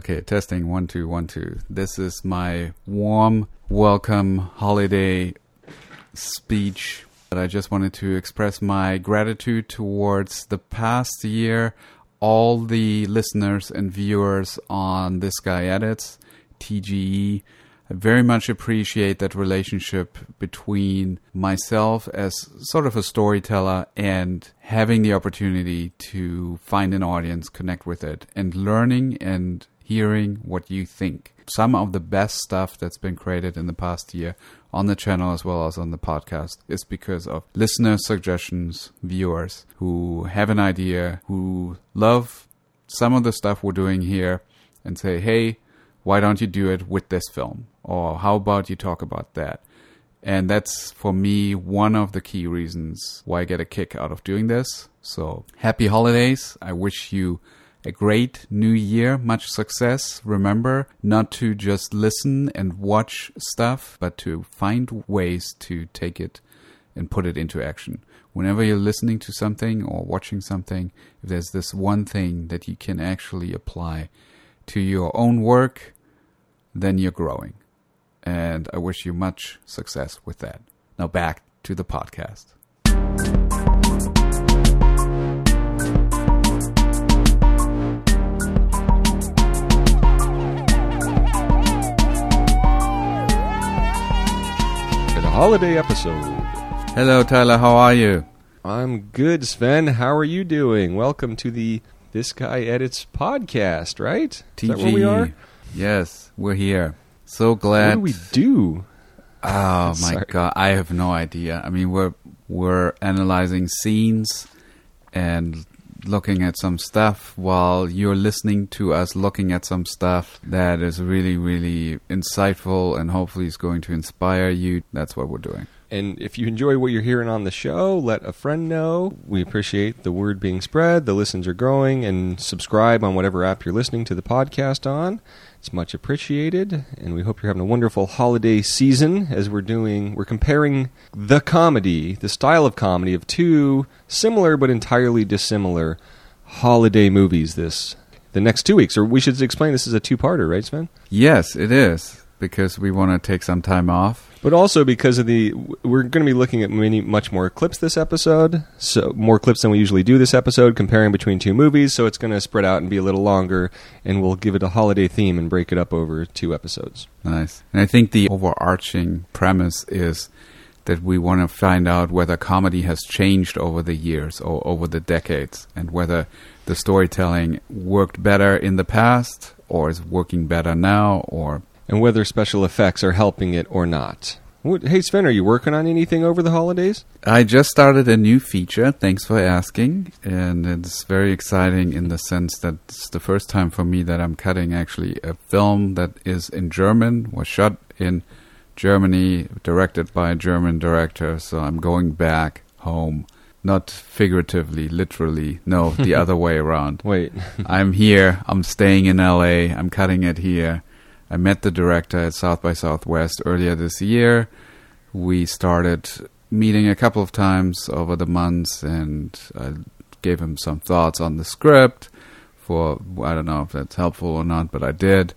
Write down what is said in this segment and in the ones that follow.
Okay, testing one, two, one, two. This is my warm welcome holiday speech. But I just wanted to express my gratitude towards the past year, all the listeners and viewers on This Guy Edits, TGE. I very much appreciate that relationship between myself as sort of a storyteller and having the opportunity to find an audience, connect with it, and learning and hearing what you think. Some of the best stuff that's been created in the past year on the channel as well as on the podcast is because of listener suggestions, viewers who have an idea, who love some of the stuff we're doing here and say, hey, why don't you do it with this film? Or how about you talk about that? And that's for me one of the key reasons why I get a kick out of doing this. So happy holidays. I wish you a great new year, much success. Remember not to just listen and watch stuff, but to find ways to take it and put it into action. Whenever you're listening to something or watching something, if there's this one thing that you can actually apply to your own work, then you're growing. And I wish you much success with that. Now back to the podcast. Holiday episode. Hello, Tyler. How are you? I'm good, Sven. How are you doing? Welcome to the This Guy Edits podcast, right? Is that where we are? Yes, we're here. So glad. What do we do? Oh my god, I have no idea. I mean, we're we're analyzing scenes and looking at some stuff while you're listening to us looking at some stuff that is really, really insightful and hopefully is going to inspire you. That's what we're doing. And if you enjoy what you're hearing on the show, let a friend know. We appreciate the word being spread, the listens are growing, and subscribe on whatever app you're listening to the podcast on. It's much appreciated, and we hope you're having a wonderful holiday season as we're doing, we're comparing the comedy, the style of comedy of two similar but entirely dissimilar holiday movies this the next two weeks. Or we should explain this is a two-parter, right, Sven? Yes, it is because we want to take some time off. But also because of the we're going to be looking at many much more clips this episode so more clips than we usually do this episode comparing between two movies so it's going to spread out and be a little longer and we'll give it a holiday theme and break it up over two episodes. Nice. And i think the overarching premise is that we want to find out whether comedy has changed over the years or over the decades and whether the storytelling worked better in the past or is working better now or and whether special effects are helping it or not. What, hey Sven, are you working on anything over the holidays? I just started a new feature. Thanks for asking, and it's very exciting in the sense that it's the first time for me that I'm cutting actually a film that is in German, was shot in Germany, directed by a German director. So I'm going back home, not figuratively, literally. No, the other way around. Wait, I'm here. I'm staying in LA. I'm cutting it here I met the director at South by Southwest earlier this year. We started meeting a couple of times over the months, and I gave him some thoughts on the script. For I don't know if that's helpful or not, but I did.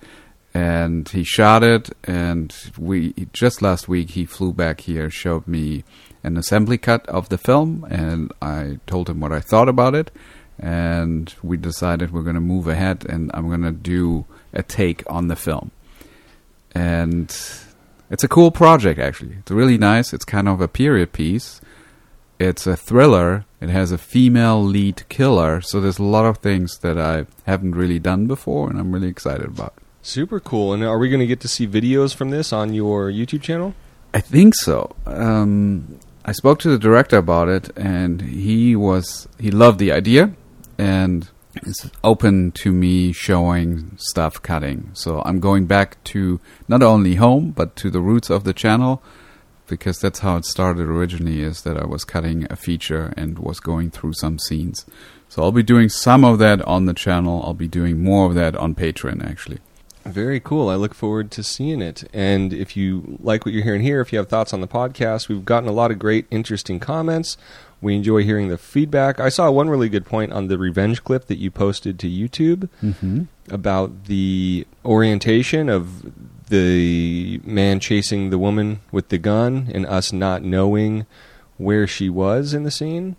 And he shot it, and we just last week he flew back here, showed me an assembly cut of the film, and I told him what I thought about it. And we decided we're going to move ahead, and I'm going to do a take on the film and it's a cool project actually. It's really nice. It's kind of a period piece. It's a thriller. It has a female lead killer, so there's a lot of things that I haven't really done before, and I'm really excited about. Super cool. And are we going to get to see videos from this on your YouTube channel? I think so. Um, I spoke to the director about it, and he was he loved the idea, and is open to me showing stuff cutting. So I'm going back to not only home but to the roots of the channel because that's how it started originally is that I was cutting a feature and was going through some scenes. So I'll be doing some of that on the channel. I'll be doing more of that on Patreon actually. Very cool. I look forward to seeing it. And if you like what you're hearing here, if you have thoughts on the podcast, we've gotten a lot of great, interesting comments We enjoy hearing the feedback. I saw one really good point on the revenge clip that you posted to YouTube Mm-hmm. about the orientation of the man chasing the woman with the gun and us not knowing where she was in the scene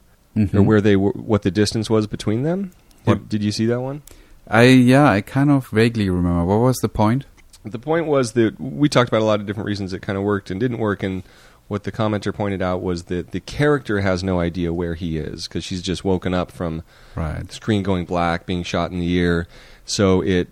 or where they were, what the distance was between them. What- Did, did you see that one? I yeah, I kind of vaguely remember. What was the point? The point was that we talked about a lot of different reasons it kind of worked and didn't work, and what the commenter pointed out was that the character has no idea where he is because she's just woken up from Right. the screen going black, being shot in the ear. So it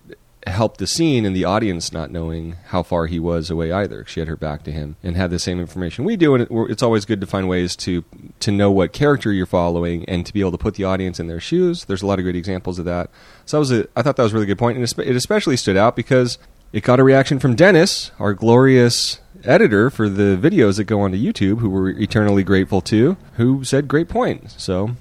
helped the scene and the audience not knowing how far he was away either. She had her back to him and had the same information we do. And it's always good to find ways to to know what character you're following and to be able to put the audience in their shoes. There's a lot of great examples of that. So that was a, I thought that was a really good point, and it especially stood out because it got a reaction from Dennis, our glorious editor for the videos that go onto YouTube, who we're eternally grateful to, who said great point. So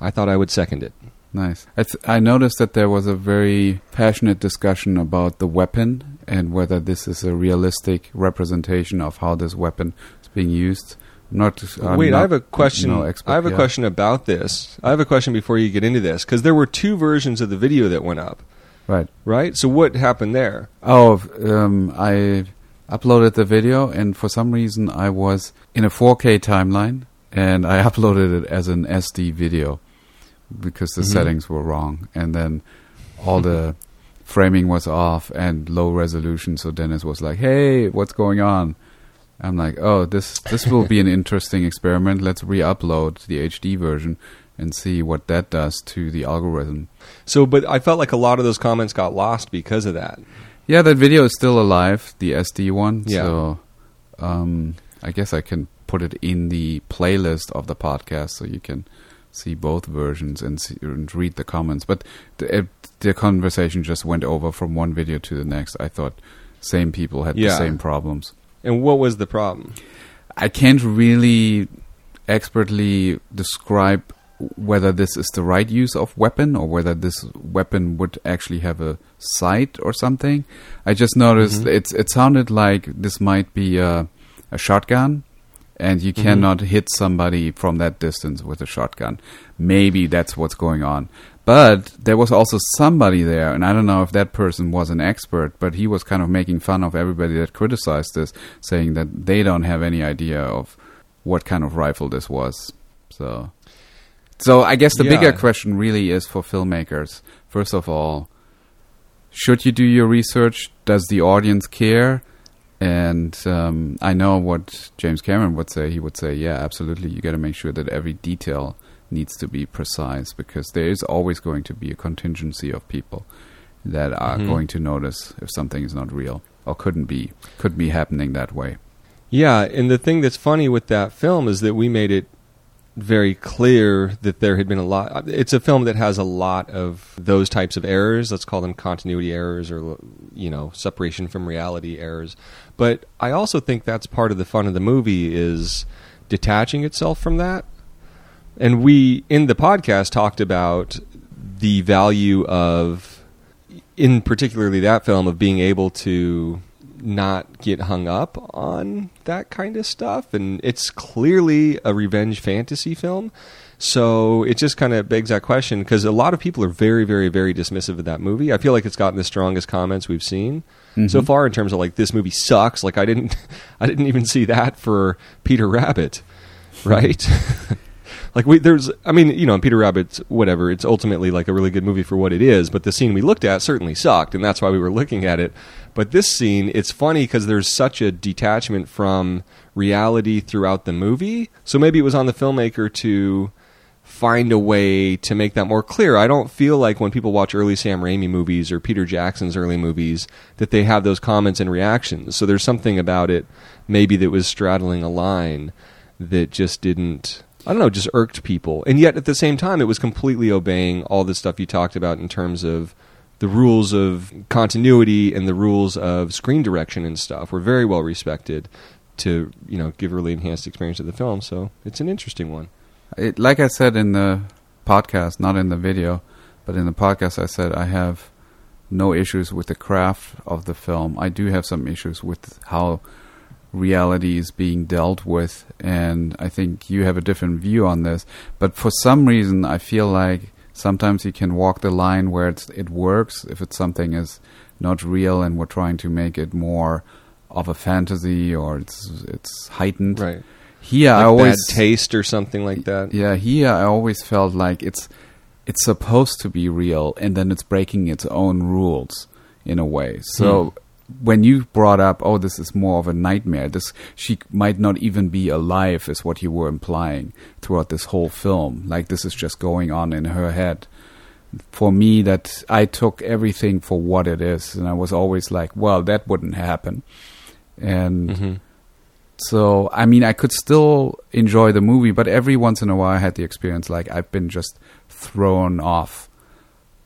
I thought I would second it. Nice. I, th- I noticed that there was a very passionate discussion about the weapon and whether this is a realistic representation of how this weapon is being used. Not. I'm Wait, not- I have a question. No expert, I have a yeah. question about this. I have a question before you get into this because there were two versions of the video that went up, Right. right? So what happened there? Oh, um, I uploaded the video, and for some reason, I was in a 4K timeline, and I uploaded it as an SD video because the Mhm. settings were wrong, and then all the framing was off and low resolution. So Dennis was like, "Hey, what's going on?" I'm like, "Oh, this this will be an interesting experiment. Let's re-upload the HD version." And see what that does to the algorithm. So, but I felt like a lot of those comments got lost because of that. Yeah, that video is still alive, the SD one. Yeah. So um, I guess I can put it in the playlist of the podcast so you can see both versions and, see, and read the comments. But the, the conversation just went over from one video to the next. I thought same people had the same problems. And what was the problem? I can't really expertly describe whether this is the right use of weapon or whether this weapon would actually have a sight or something. I just noticed Mhm. it's it sounded like this might be a, a shotgun, and you Mhm. cannot hit somebody from that distance with a shotgun. Maybe that's what's going on. But there was also somebody there, and I don't know if that person was an expert, but he was kind of making fun of everybody that criticized this, saying that they don't have any idea of what kind of rifle this was. So, so I guess the Yeah. bigger question really is for filmmakers. First of all, should you do your research? Does the audience care? And um, I know what James Cameron would say. He would say, "Yeah, absolutely. You got to make sure that every detail needs to be precise because there is always going to be a contingency of people that are Mhm. going to notice if something is not real or couldn't be could be happening that way." Yeah, and the thing that's funny with that film is that we made it very clear that there had been a lot. It's a film that has a lot of those types of errors. Let's call them continuity errors or, you know, separation from reality errors. But I also think that's part of the fun of the movie is detaching itself from that. And we, in the podcast, talked about the value of, in particularly that film, of being able to not get hung up on that kind of stuff. And it's clearly a revenge fantasy film. So it just kind of begs that question because a lot of people are very, very, very dismissive of that movie. I feel like it's gotten the strongest comments we've seen so Mhm. far in terms of like this movie sucks. Like I didn't, I didn't even see that for Peter Rabbit, right? like we there's, I mean, you know, Peter Rabbit's whatever. It's ultimately like a really good movie for what it is. But the scene we looked at certainly sucked, and that's why we were looking at it. But this scene, it's funny because there's such a detachment from reality throughout the movie. So maybe it was on the filmmaker to find a way to make that more clear. I don't feel like when people watch early Sam Raimi movies or Peter Jackson's early movies that they have those comments and reactions. So there's something about it maybe that was straddling a line that just didn't I don't know, just irked people. And yet at the same time it was completely obeying all the stuff you talked about in terms of the rules of continuity and the rules of screen direction and stuff were very well respected to, you know, give a really enhanced experience of the film. So it's an interesting one. It, like I said in the podcast, not in the video, but in the podcast, I said I have no issues with the craft of the film. I do have some issues with how reality is being dealt with. And I think you have a different view on this. But for some reason, I feel like sometimes you can walk the line where it's, it works if it's something is not real and we're trying to make it more of a fantasy or it's it's heightened. Right. Here, Like I always bad taste or something like that. yeah, here I always felt like it's it's supposed to be real and then it's breaking its own rules in a way. So hmm. When you brought up, oh, this is more of a nightmare. This she might not even be alive, is what you were implying throughout this whole film. Like this is just going on in her head. For me, that I took everything for what it is, and I was always like, well, that wouldn't happen. And hmm so, I mean, I could still enjoy the movie, but every once in a while I had the experience like I've been just thrown off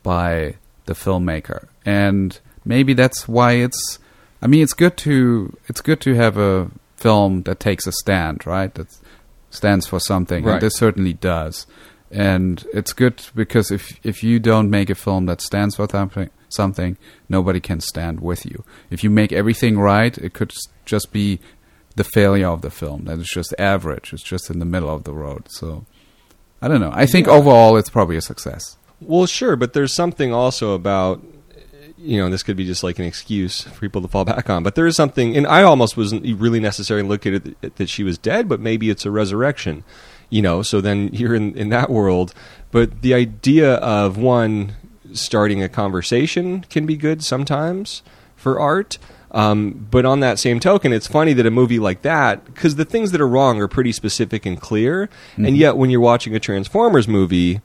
by the filmmaker. And maybe that's why it's I mean, it's good to it's good to have a film that takes a stand, right? That stands for something. Right. And this certainly does. And it's good because if if you don't make a film that stands for something, something, nobody can stand with you. If you make everything right, it could just be the failure of the film. That it's just average. It's just in the middle of the road. So I don't know. I think Yeah. overall it's probably a success. Well, sure, but there's something also about you know, this could be just like an excuse for people to fall back on, but there is something, and I almost wasn't really necessarily looking at it that she was dead, but maybe it's a resurrection, you know. So then you're in in that world, but the idea of one starting a conversation can be good sometimes for art. Um, but on that same token, it's funny that a movie like that, because the things that are wrong are pretty specific and clear, and yet when you're watching a Transformers movie,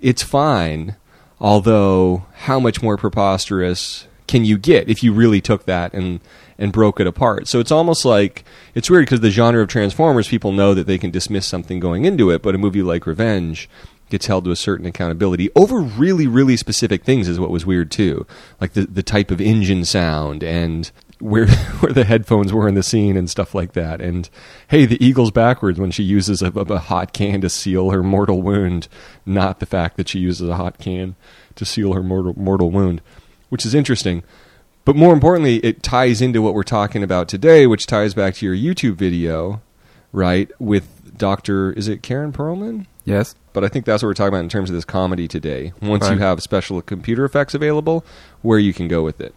it's fine. Although, how much more preposterous can you get if you really took that and and broke it apart? So it's almost like it's weird because the genre of Transformers, people know that they can dismiss something going into it, but a movie like Revenge gets held to a certain accountability over really, really specific things. Is what was weird too, like the the type of engine sound and where where the headphones were in the scene and stuff like that. And hey, the eagle's backwards when she uses a, a hot can to seal her mortal wound, not the fact that she uses a hot can to seal her mortal mortal wound, which is interesting. But more importantly, it ties into what we're talking about today, which ties back to your YouTube video, right? With Doctor, is it Karen Perlman? Yes. But I think that's what we're talking about in terms of this comedy today. Once you have special computer effects available, where you can go with it.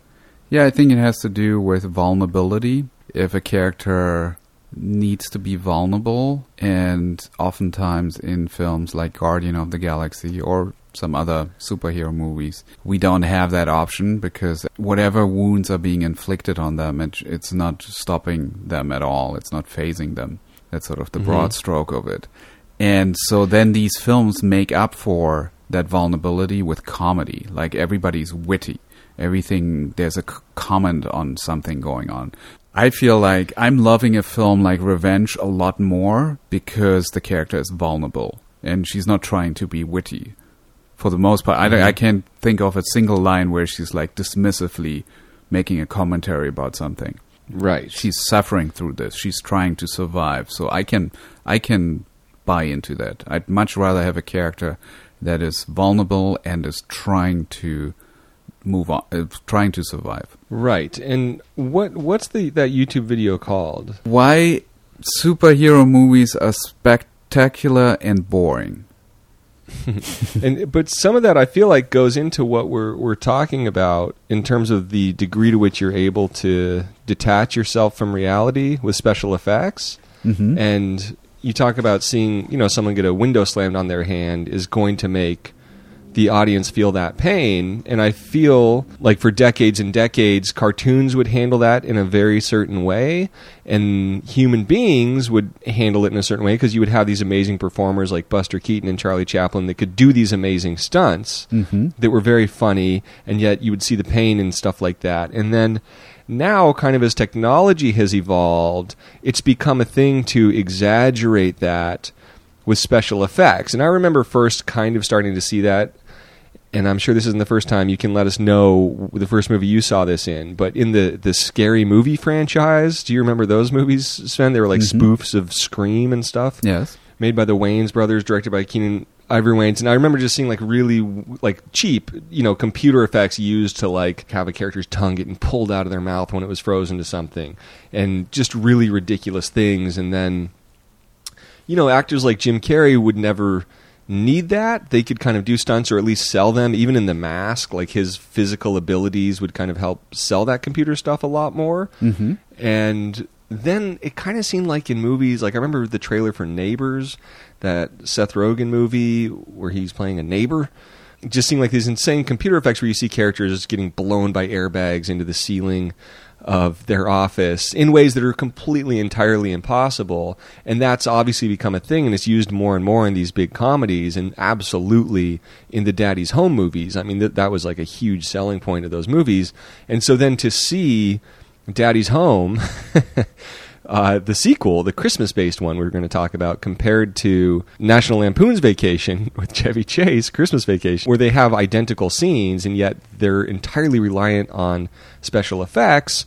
Yeah, I think it has to do with vulnerability. If a character needs to be vulnerable, and oftentimes in films like Guardian of the Galaxy or some other superhero movies, we don't have that option because whatever wounds are being inflicted on them, it, it's not stopping them at all. It's not phasing them. That's sort of the Mhm. broad stroke of it. And so then these films make up for that vulnerability with comedy. Like everybody's witty. Everything, there's a c- comment on something going on. I feel like I'm loving a film like Revenge a lot more because the character is vulnerable and she's not trying to be witty. For the most part, I, don't- I mm-hmm. can't think of a single line where she's like dismissively making a commentary about something Right. she's suffering through this. She's trying to survive. So I can I can buy into that. I'd much rather have a character that is vulnerable and is trying to move on, uh, trying to survive. Right. And what what's the that YouTube video called? Why superhero movies are spectacular and boring? and but some of that I feel like goes into what we're we're talking about in terms of the degree to which you're able to detach yourself from reality with special effects. Mm-hmm. And you talk about seeing, you know, someone get a window slammed on their hand is going to make the audience feel that pain. And I feel like for decades and decades, cartoons would handle that in a very certain way, and human beings would handle it in a certain way because you would have these amazing performers like Buster Keaton and Charlie Chaplin that could do these amazing stunts Mm-hmm. that were very funny, and yet you would see the pain and stuff like that. And then now, kind of as technology has evolved, it's become a thing to exaggerate that with special effects. And I remember first kind of starting to see that. And I'm sure this isn't the first time. You can let us know the first movie you saw this in. But in the, the scary movie franchise, do you remember those movies, Sven? They were like Mhm. spoofs of Scream and stuff Yes. made by the Wayans brothers, directed by Keenen Ivory Wayans, and I remember just seeing like really like cheap, you know, computer effects used to like have a character's tongue getting pulled out of their mouth when it was frozen to something, and just really ridiculous things. And then, you know, actors like Jim Carrey would never need that. They could kind of do stunts or at least sell them, even in the mask. Like his physical abilities would kind of help sell that computer stuff a lot more. Mm-hmm. And then it kind of seemed like in movies, like I remember the trailer for Neighbors, that Seth Rogen movie where he's playing a neighbor. It just seemed like these insane computer effects where you see characters getting blown by airbags into the ceiling of their office in ways that are completely entirely impossible. And that's obviously become a thing and it's used more and more in these big comedies and absolutely in the daddy's home movies. I mean that that was like a huge selling point of those movies. And so then to see daddy's home uh, the sequel, the Christmas based one we are going to talk about, compared to National Lampoon's Vacation with Chevy Chase, Christmas Vacation, where they have identical scenes and yet they're entirely reliant on special effects.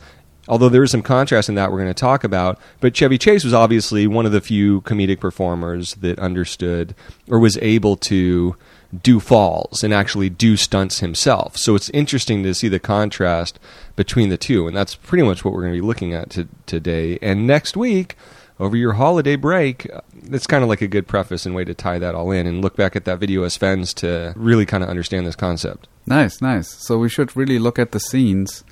Although there is some contrast in that we're going to talk about, but Chevy Chase was obviously one of the few comedic performers that understood or was able to do falls and actually do stunts himself. So it's interesting to see the contrast between the two, and that's pretty much what we're going to be looking at to, today. And next week, over your holiday break, uh, it's kind of like a good preface and way to tie that all in and look back at that video as fans to really kind of understand this concept. Nice, nice. So we should really look at the scenes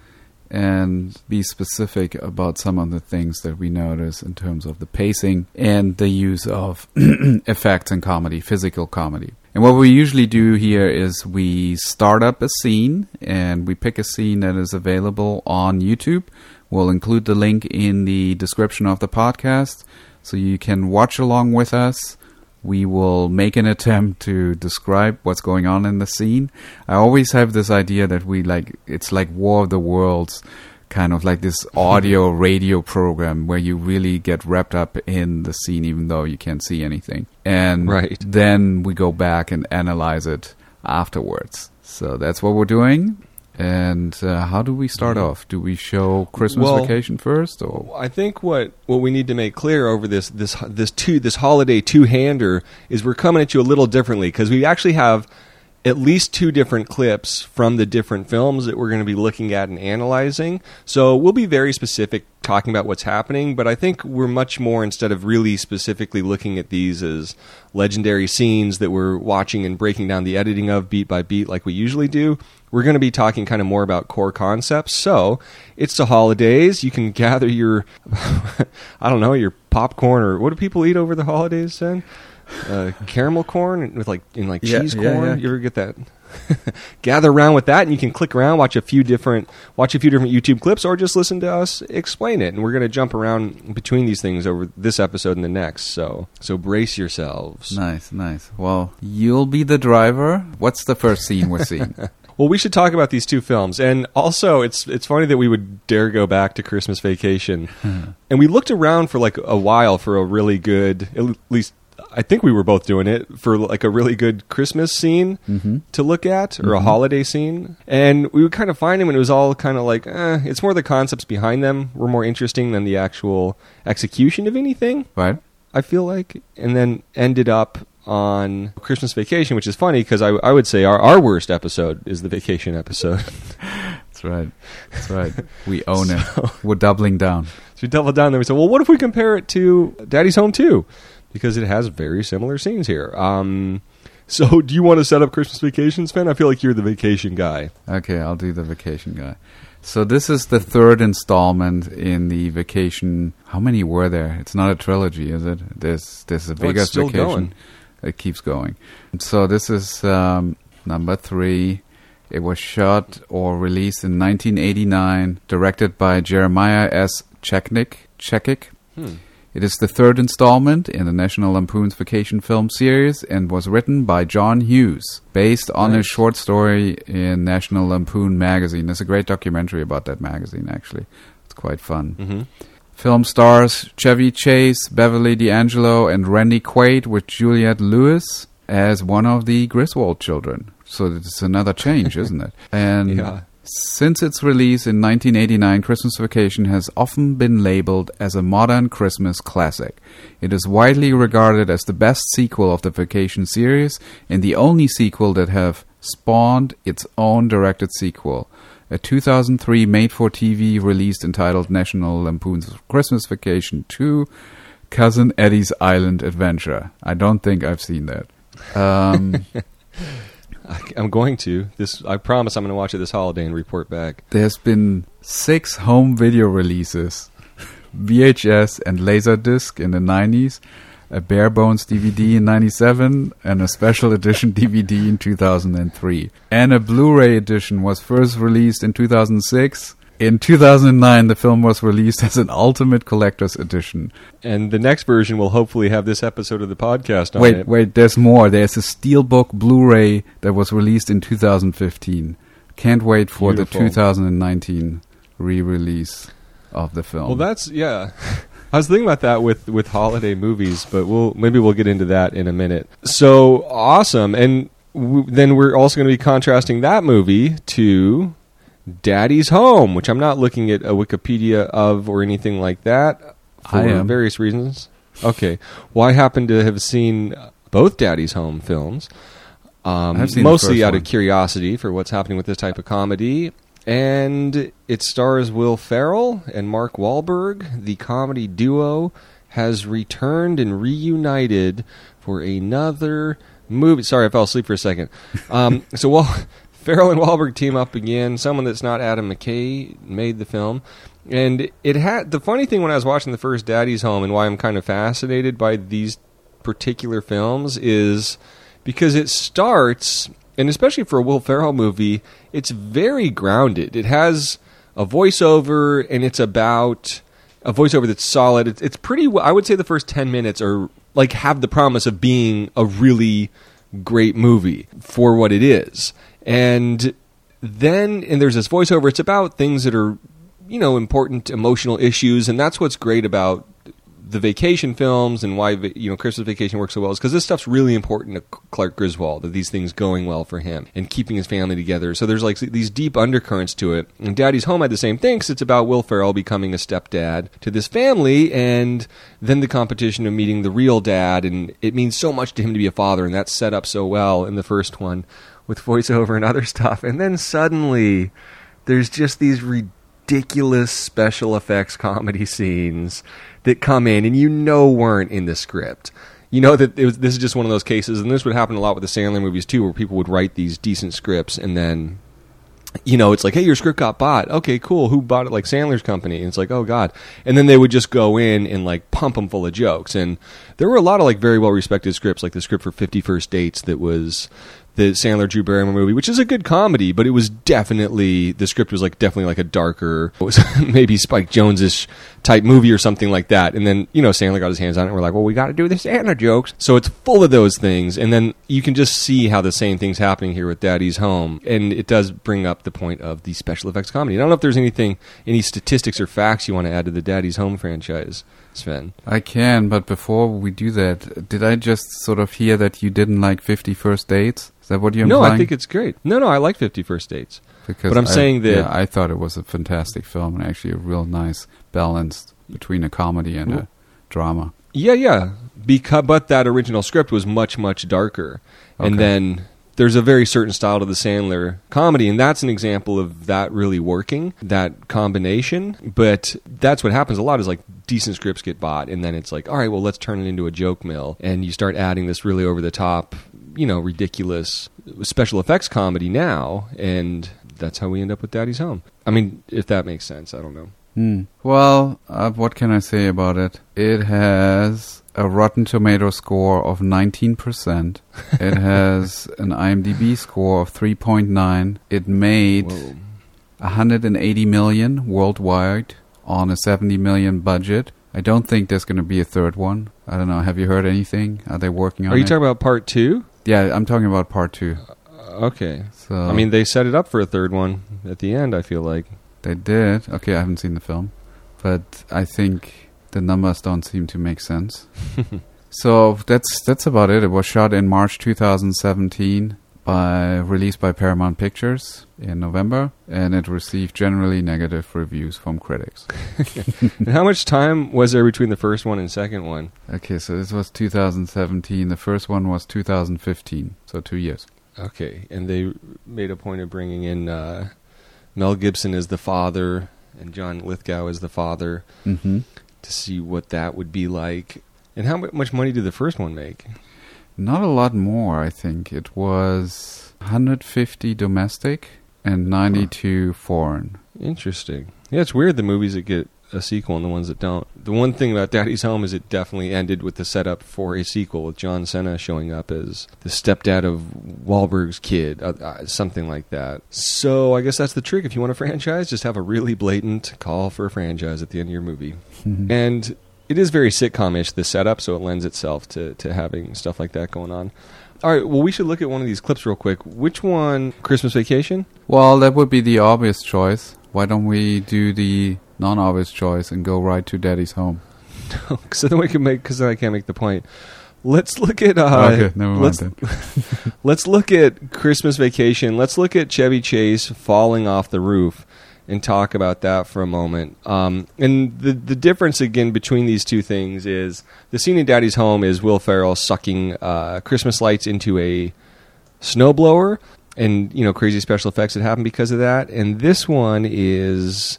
and be specific about some of the things that we notice in terms of the pacing and the use of effects and comedy, physical comedy. And what we usually do here is we start up a scene and we pick a scene that is available on YouTube. We'll include the link in the description of the podcast so you can watch along with us. We will make an attempt to describe what's going on in the scene. I always have this idea that we like it's like War of the Worlds kind of like this audio radio program where you really get wrapped up in the scene even though you can't see anything. And right. then we go back and analyze it afterwards. So that's what we're doing. And uh, how do we start mm-hmm. off? Do we show Christmas well, vacation first, or I think what, what we need to make clear over this this this two this holiday two hander is we're coming at you a little differently because we actually have at least two different clips from the different films that we're going to be looking at and analyzing. So we'll be very specific talking about what's happening, but I think we're much more instead of really specifically looking at these as legendary scenes that we're watching and breaking down the editing of beat by beat like we usually do. We're going to be talking kind of more about core concepts. So it's the holidays. You can gather your, I don't know, your popcorn or what do people eat over the holidays then? Uh, caramel corn with like in like yeah, cheese yeah, corn. yeah. You ever get that? Gather around with that, and you can click around, watch a few different watch a few different YouTube clips, or just listen to us explain it. And we're going to jump around between these things over this episode and the next. So so brace yourselves. nice, nice. Well, you'll be the driver. What's the first scene we're seeing? Well, we should talk about these two films, and also it's it's funny that we would dare go back to Christmas Vacation, and we looked around for like a while for a really good, at least I think we were both doing it for like a really good Christmas scene mm-hmm. to look at or Mm-hmm. a holiday scene. And we would kind of find them and it was all kind of like, eh, it's more the concepts behind them were more interesting than the actual execution of anything, right? I feel like. And then ended up on Christmas Vacation, which is funny because I, I would say our, our worst episode is the vacation episode. That's right. That's right. We own it. We're doubling down. So we doubled down there. We said, well, what if we compare it to Daddy's Home 2? Because it has very similar scenes here. Um, so do you want to set up Christmas vacations, Sven? I feel like you're the vacation guy. Okay, I'll do the vacation guy. So this is the third installment in the vacation. How many were there? It's not a trilogy, is it? There's there's a biggest still vacation. going. It keeps going. So this is um, number three. It was shot or released in 1989, directed by Jeremiah S. Chechik. Chekik. Hmm. It is the third installment in the National Lampoon's Vacation film series and was written by John Hughes, based on Nice. his short story in National Lampoon magazine. There's a great documentary about that magazine, actually. It's quite fun. Mm-hmm. Film stars Chevy Chase, Beverly D'Angelo, and Randy Quaid with Juliette Lewis as one of the Griswold children. So it's another change, isn't it? And Yeah. Since its release in 1989, Christmas Vacation has often been labeled as a modern Christmas classic. It is widely regarded as the best sequel of the Vacation series and the only sequel that have spawned its own directed sequel. A 2003 made-for-TV release entitled National Lampoon's Christmas Vacation 2 Cousin Eddie's Island Adventure. I don't think I've seen that. Um, I, I'm going to. This I promise I'm going to watch it this holiday and report back. there's been six home video releases VHS and Laserdisc in the 90s, a bare bones DVD in 97, and a special edition DVD in 2003. And a Blu ray edition was first released in 2006. In 2009, the film was released as an Ultimate Collector's Edition. And the next version will hopefully have this episode of the podcast on Wait, it. wait, wait, there's more. There's a Steelbook Blu ray that was released in 2015. Can't wait for Beautiful. the 2019 re release of the film. Well, that's yeah. I was thinking about that with with holiday movies, but we'll maybe we'll get into that in a minute. So awesome, and w- then we're also going to be contrasting that movie to Daddy's Home, which I'm not looking at a Wikipedia of or anything like that for various reasons. Okay, well, I happen to have seen both Daddy's Home films. Um, I've seen mostly out one. of curiosity for what's happening with this type of comedy. And it stars Will Ferrell and Mark Wahlberg. The comedy duo has returned and reunited for another movie. Sorry, I fell asleep for a second. Um, so, Wal- Ferrell and Wahlberg team up again. Someone that's not Adam McKay made the film. And it had the funny thing when I was watching the first Daddy's Home and why I'm kind of fascinated by these particular films is because it starts, and especially for a Will Ferrell movie, it's very grounded. It has a voiceover, and it's about a voiceover that's solid. It's, it's pretty. I would say the first ten minutes are like have the promise of being a really great movie for what it is, and then and there's this voiceover. It's about things that are you know important emotional issues, and that's what's great about the vacation films and why you know Christmas Vacation works so well is because this stuff's really important to Clark Griswold that these things going well for him and keeping his family together. So there's like these deep undercurrents to it. And Daddy's Home had the same thing 'cause it's about Will Ferrell becoming a stepdad to this family and then the competition of meeting the real dad and it means so much to him to be a father and that's set up so well in the first one with voiceover and other stuff. And then suddenly there's just these ridiculous special effects comedy scenes that come in and you know weren't in the script. You know that was, this is just one of those cases, and this would happen a lot with the Sandler movies too, where people would write these decent scripts and then you know, it's like, hey, your script got bought. Okay, cool. Who bought it? Like Sandler's company. And it's like, oh god. And then they would just go in and like pump them full of jokes. And there were a lot of like very well respected scripts, like the script for Fifty First Dates that was the Sandler Drew Barrymore movie, which is a good comedy, but it was definitely the script was like definitely like a darker, it was maybe Spike Jonze-ish type movie or something like that. And then you know Sandler got his hands on it. and We're like, well, we got to do the Sandler jokes. So it's full of those things, and then you can just see how the same thing's happening here with Daddy's Home, and it does bring up the point of the special effects comedy. I don't know if there's anything, any statistics or facts you want to add to the Daddy's Home franchise, Sven. I can, but before we do that, did I just sort of hear that you didn't like Fifty First Dates? Is that what you're No, implying? I think it's great. No, no, I like Fifty First Dates. Because but I'm I- saying that- yeah, I thought it was a fantastic film and actually a real nice balance between a comedy and a drama. Yeah, yeah. Because but that original script was much much darker, okay. and then there's a very certain style to the Sandler comedy, and that's an example of that really working that combination. But that's what happens a lot is like decent scripts get bought, and then it's like, all right, well, let's turn it into a joke mill, and you start adding this really over the top, you know, ridiculous special effects comedy now, and that's how we end up with Daddy's Home. I mean, if that makes sense, I don't know. Hmm. Well, uh, what can I say about it? It has a Rotten Tomato score of 19%. it has an IMDb score of 3.9. It made Whoa. 180 million worldwide on a 70 million budget. I don't think there's going to be a third one. I don't know. Have you heard anything? Are they working on Are you it? talking about part two? yeah, I'm talking about part two. Okay. So I mean, they set it up for a third one at the end. I feel like. They did. Okay, I haven't seen the film, but I think the numbers don't seem to make sense. so that's that's about it. It was shot in March 2017 by released by Paramount Pictures in November, and it received generally negative reviews from critics. and how much time was there between the first one and second one? Okay, so this was 2017. The first one was 2015, so two years. Okay, and they made a point of bringing in uh, Mel Gibson is the father and John Lithgow is the father Mm-hmm. to see what that would be like. And how much money did the first one make? Not a lot more, I think. It was 150 domestic and 92 foreign. Interesting. Yeah, it's weird the movies that get a sequel and the ones that don't. The one thing about Daddy's Home is it definitely ended with the setup for a sequel with John Cena showing up as the stepdad of Wahlberg's kid, uh, uh, something like that. So I guess that's the trick. If you want a franchise, just have a really blatant call for a franchise at the end of your movie. Mhm. And it is very sitcom-ish, the setup, so it lends itself to, to having stuff like that going on. All right, well, we should look at one of these clips real quick. Which one? Christmas Vacation? Well, that would be the obvious choice. Why don't we do the non-obvious choice and go right to Daddy's home? so then we can make because I can't make the point. Let's look at uh, okay, never mind let's, then. let's look at Christmas Vacation. Let's look at Chevy Chase falling off the roof and talk about that for a moment. Um, and the the difference again between these two things is the scene in Daddy's home is Will Ferrell sucking uh, Christmas lights into a snowblower, and you know crazy special effects that happen because of that. And this one is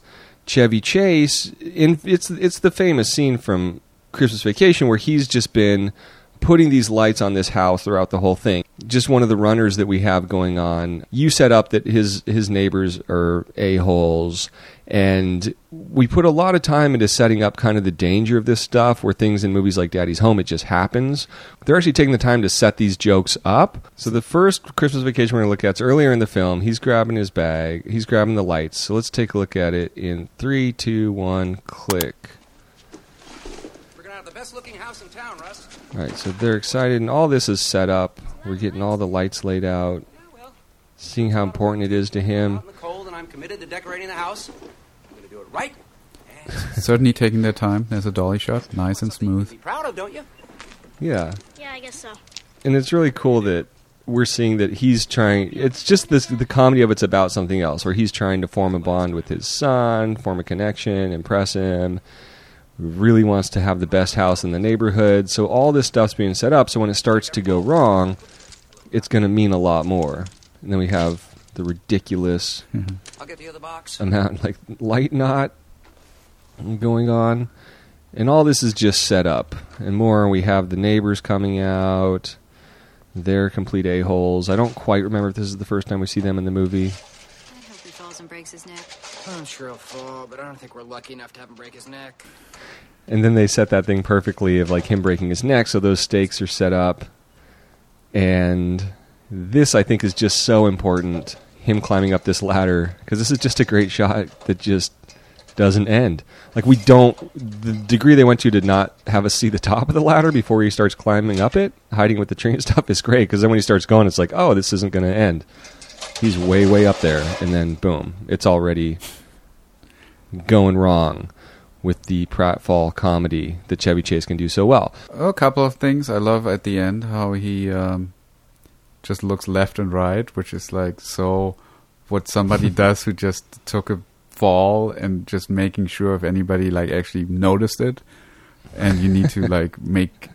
Chevy Chase. In it's it's the famous scene from Christmas Vacation where he's just been putting these lights on this house throughout the whole thing. Just one of the runners that we have going on. You set up that his his neighbors are a holes, and we put a lot of time into setting up kind of the danger of this stuff. Where things in movies like Daddy's Home, it just happens. They're actually taking the time to set these jokes up. So the first Christmas Vacation we're going to look at is earlier in the film. He's grabbing his bag. He's grabbing the lights. So let's take a look at it in three, two, one, click. We're gonna have the best looking house in town, Russ. All right, so they're excited, and all this is set up. We're getting all the lights laid out, seeing how important it is to out him. in the cold, and I'm committed to decorating the house. I'm gonna do it right. And Certainly taking their time. There's a dolly shot, nice and something you smooth. Be proud of, don't you? Yeah, Yeah, I guess so. and it's really cool that we're seeing that he's trying. It's just this the comedy of it's about something else, where he's trying to form a bond with his son, form a connection, impress him. Really wants to have the best house in the neighborhood. So all this stuff's being set up. So when it starts to go wrong, it's going to mean a lot more. And then we have the ridiculous I'll get the other box. amount like light knot going on and all this is just set up and more we have the neighbors coming out they're complete a-holes i don't quite remember if this is the first time we see them in the movie I hope he falls and breaks his neck. I'm sure he'll fall, but I don't think we're lucky enough to have him break his neck. And then they set that thing perfectly of like him breaking his neck so those stakes are set up. And this i think is just so important him climbing up this ladder because this is just a great shot that just doesn't end. Like we don't the degree they went to to not have us see the top of the ladder before he starts climbing up it. Hiding with the tree stuff is great because then when he starts going it's like oh this isn't going to end. He's way way up there and then boom it's already going wrong with the pratfall comedy that Chevy Chase can do so well. A couple of things I love at the end how he um, just looks left and right, which is like so what somebody does who just took a fall and just making sure if anybody like actually noticed it, and you need to like make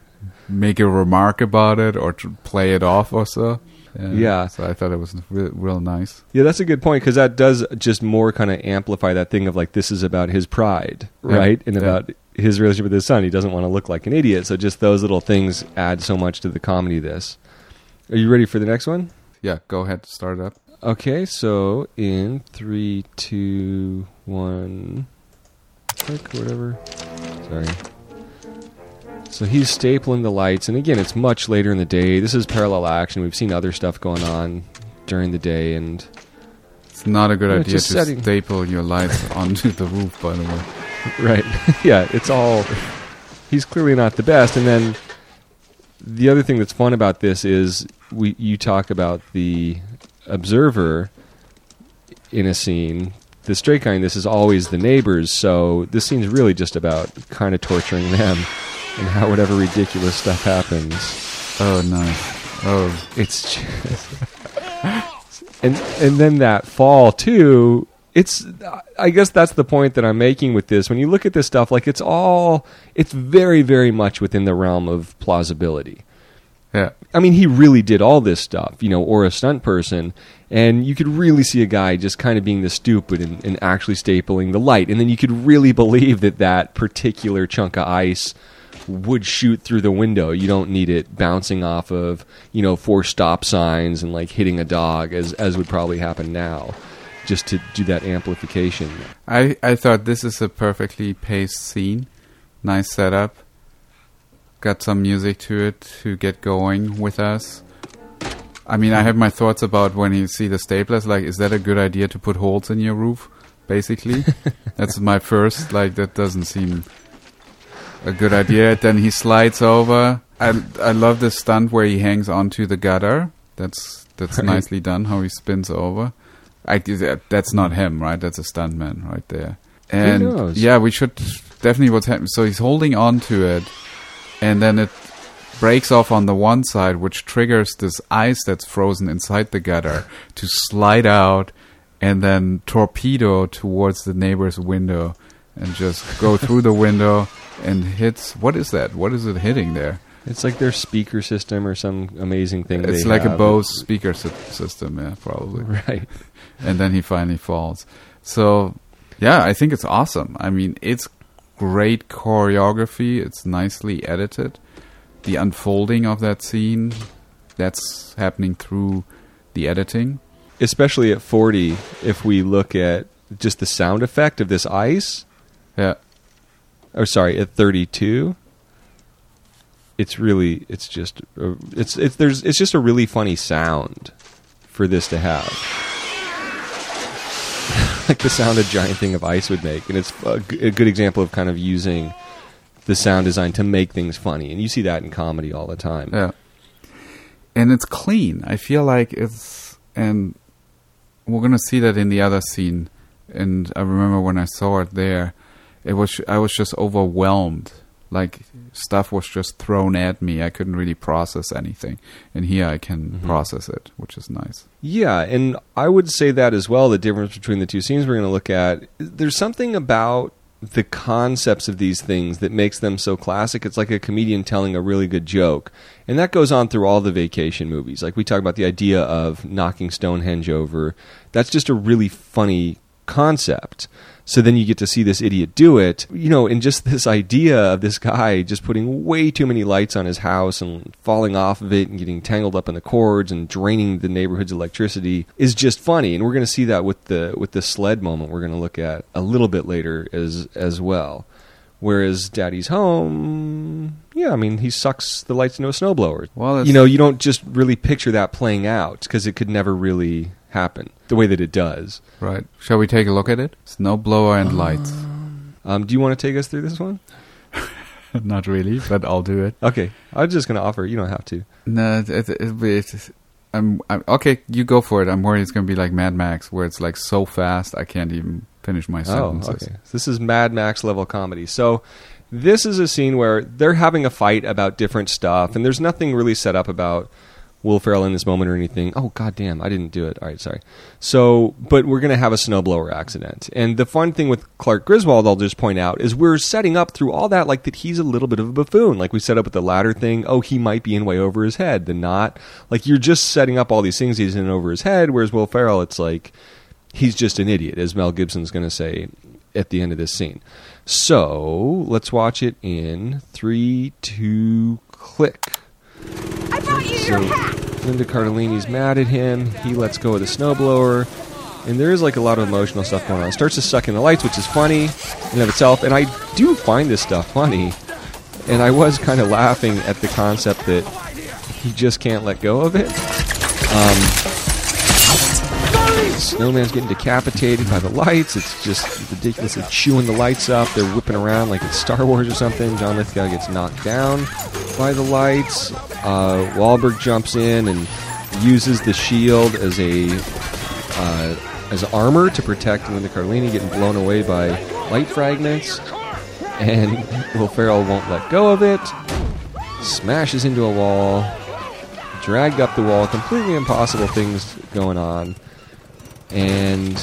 make a remark about it or to play it off or so. Yeah. So I thought it was real, real nice. Yeah, that's a good point because that does just more kind of amplify that thing of like this is about his pride, Yeah. right? And Yeah. about his relationship with his son. He doesn't want to look like an idiot. So just those little things add so much to the comedy of this. Are you ready for the next one? Yeah, go ahead, start it up. Okay, so in three, two, one, click, whatever. Sorry. So he's stapling the lights, and again, it's much later in the day. This is parallel action. We've seen other stuff going on during the day, and It's not a good Yeah, idea to setting- staple your lights onto the roof, by the way. right, yeah, it's all. He's clearly not the best, and then the other thing that's fun about this is we you talk about the observer in a scene. The straight guy in this is always the neighbors, so this scene's really just about kind of torturing them and how whatever ridiculous stuff happens. Oh, no! Oh, It's just, and and then that fall too. It's I guess that's the point that I'm making with this. When you look at this stuff, like it's all it's very very much within the realm of plausibility. Yeah. I mean, he really did all this stuff, you know, or a stunt person, and you could really see a guy just kind of being the stupid and, and actually stapling the light, and then you could really believe that that particular chunk of ice would shoot through the window. You don't need it bouncing off of, you know, four stop signs and like hitting a dog, as as would probably happen now, just to do that amplification. I, I thought this is a perfectly paced scene. Nice setup. Got some music to it to get going with us. I mean, I have my thoughts about when you see the staplers. Like, is that a good idea to put holes in your roof? Basically, that's my first. Like, that doesn't seem a good idea. then he slides over. I I love this stunt where he hangs onto the gutter. That's that's nicely done. How he spins over. I that's not him, right? That's a stuntman right there. And yeah, we should definitely what's happening. So he's holding on to it, and then it breaks off on the one side, which triggers this ice that's frozen inside the gutter to slide out and then torpedo towards the neighbor's window and just go through the window and hits. What is that? What is it hitting there? It's like their speaker system or some amazing thing. It's like a. Bose speaker sy- system, yeah, probably. right? and then he finally falls. So, yeah, I think it's awesome. I mean, it's great choreography. It's nicely edited. The unfolding of that scene, that's happening through the editing. especially at 40 if we look at just the sound effect of this ice Yeah, or sorry at 32 it's really it's just uh, it's it's there's it's just a really funny sound for this to have like the sound a giant thing of ice would make and it's a, g- a good example of kind of using the sound design to make things funny and you see that in comedy all the time yeah. And it's clean. I feel like it's, and we're gonna see that in the other scene. And I remember when I saw it there, it was I was just overwhelmed. Like stuff was just thrown at me. I couldn't really process anything, and here I can mm-hmm. process it, which is nice. Yeah, and I would say that as well. The difference between the two scenes we're going to look at, there's something about the concepts of these things that makes them so classic. It's like a comedian telling a really good joke, and that goes on through all the vacation movies. Like we talk about the idea of knocking Stonehenge over. That's just a really funny concept. So then you get to see this idiot do it, you know, and just this idea of this guy just putting way too many lights on his house and falling off of it and getting tangled up in the cords and draining the neighborhood's electricity is just funny. And we're going to see that with the with the sled moment we're going to look at a little bit later as as well. Whereas Daddy's home, yeah, I mean, he sucks the lights into a snowblower. Well, you know, you don't just really picture that playing out because it could never really happen the way that it does. Right? Shall we take a look at it? Snowblower and lights. Um, do you want to take us through this one? Not really, but I'll do it. Okay, I'm just going to offer. You don't have to. No, it, it, it, it's, I'm, I'm okay. You go for it. I'm worried it's gonna be like Mad Max, where it's like so fast I can't even finish my Oh, sentences. okay. This is Mad Max level comedy. So this is a scene where they're having a fight about different stuff, and there's nothing really set up about Will Ferrell in this moment or anything. Oh god damn, I didn't do it. All right, sorry. So, but we're gonna have a snowblower accident, and the fun thing with Clark Griswold, I'll just point out, is we're setting up through all that like that he's a little bit of a buffoon. Like we set up with the ladder thing. Oh, he might be in way over his head. The not like you're just setting up all these things he's in over his head. Whereas Will Ferrell, it's like he's just an idiot, as Mel Gibson's to say at the end of this scene. So let's watch it in three, two, click. I brought you So your hat. Linda Cardellini's mad at him. He lets go of the snowblower. And there is like a lot of emotional stuff going on. Starts to suck in the lights, which is funny in and of itself. And I do find this stuff funny. And I was kind of laughing at the concept that he just can't let go of it. Um, Snowman's getting decapitated by the lights. It's just ridiculous. They're chewing the lights up. They're whipping around like it's Star Wars or something. John Lithgow gets knocked down by the lights. Uh, Wahlberg jumps in and uses the shield as a uh, as armor to protect Linda Cardellini getting blown away by light fragments. And Will Ferrell won't let go of it. Smashes into a wall dragged up the wall. Completely impossible things going on, and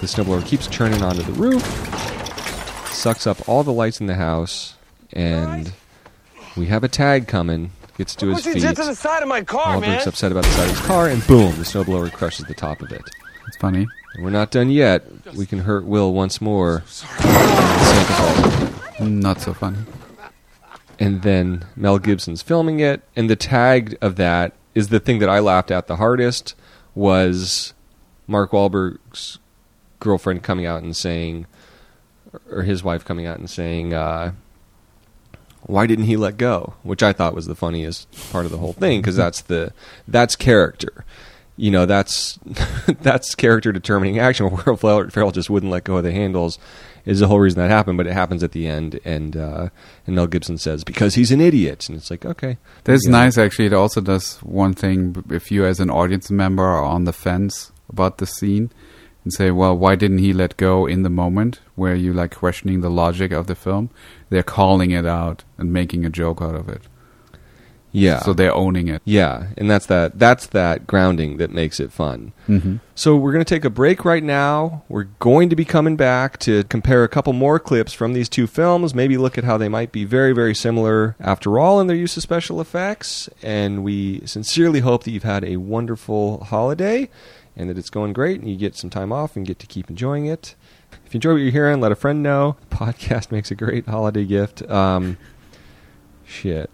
the snowblower keeps churning onto the roof, sucks up all the lights in the house, and we have a tag coming. Gets to his feet. to the side of my car, Aldrich's upset about the side of his car, and boom, the snowblower crushes the top of it. It's funny. And we're not done yet. We can hurt Will once more. Santa Claus. Not so funny. and then Mel Gibson's filming it, and the tag of that is the thing that I laughed at the hardest was Mark Wahlberg's girlfriend coming out and saying, or his wife coming out and saying, uh, "Why didn't he let go?" Which I thought was the funniest part of the whole thing because that's the that's character. You know, that's that's character determining action. Where Will Ferrell just wouldn't let go of the handles is the whole reason that happened. But it happens at the end, and uh, and Mel Gibson says because he's an idiot, and it's like okay, That's nice, actually. It also does one thing if you, as an audience member, are on the fence about the scene and say, well, why didn't he let go in the moment where you like questioning the logic of the film? They're calling it out and making a joke out of it. Yeah, So they're owning it. yeah, and that's that that's that grounding that makes it fun. hmm So we're going to take a break right now. We're going to be coming back to compare a couple more clips from these two films, maybe look at how they might be very, very similar after all in their use of special effects. And we sincerely hope that you've had a wonderful holiday and that it's going great and you get some time off and get to keep enjoying it. If you enjoy what you're hearing, let a friend know. Podcast makes a great holiday gift. Um, shit.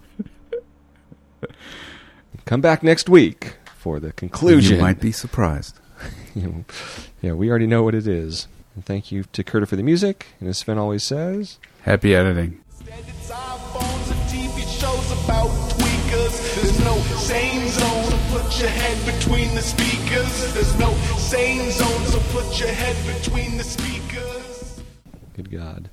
Come back next week for the conclusion. You might be surprised. Yeah, we already know what it is. And thank you to Curtis for the music. And as Sven always says, Happy editing. It's iPhones and TV shows about tweakers. There's no sane zone, so put your head the speakers. There's no sane zone, so put your head between the speakers. good God.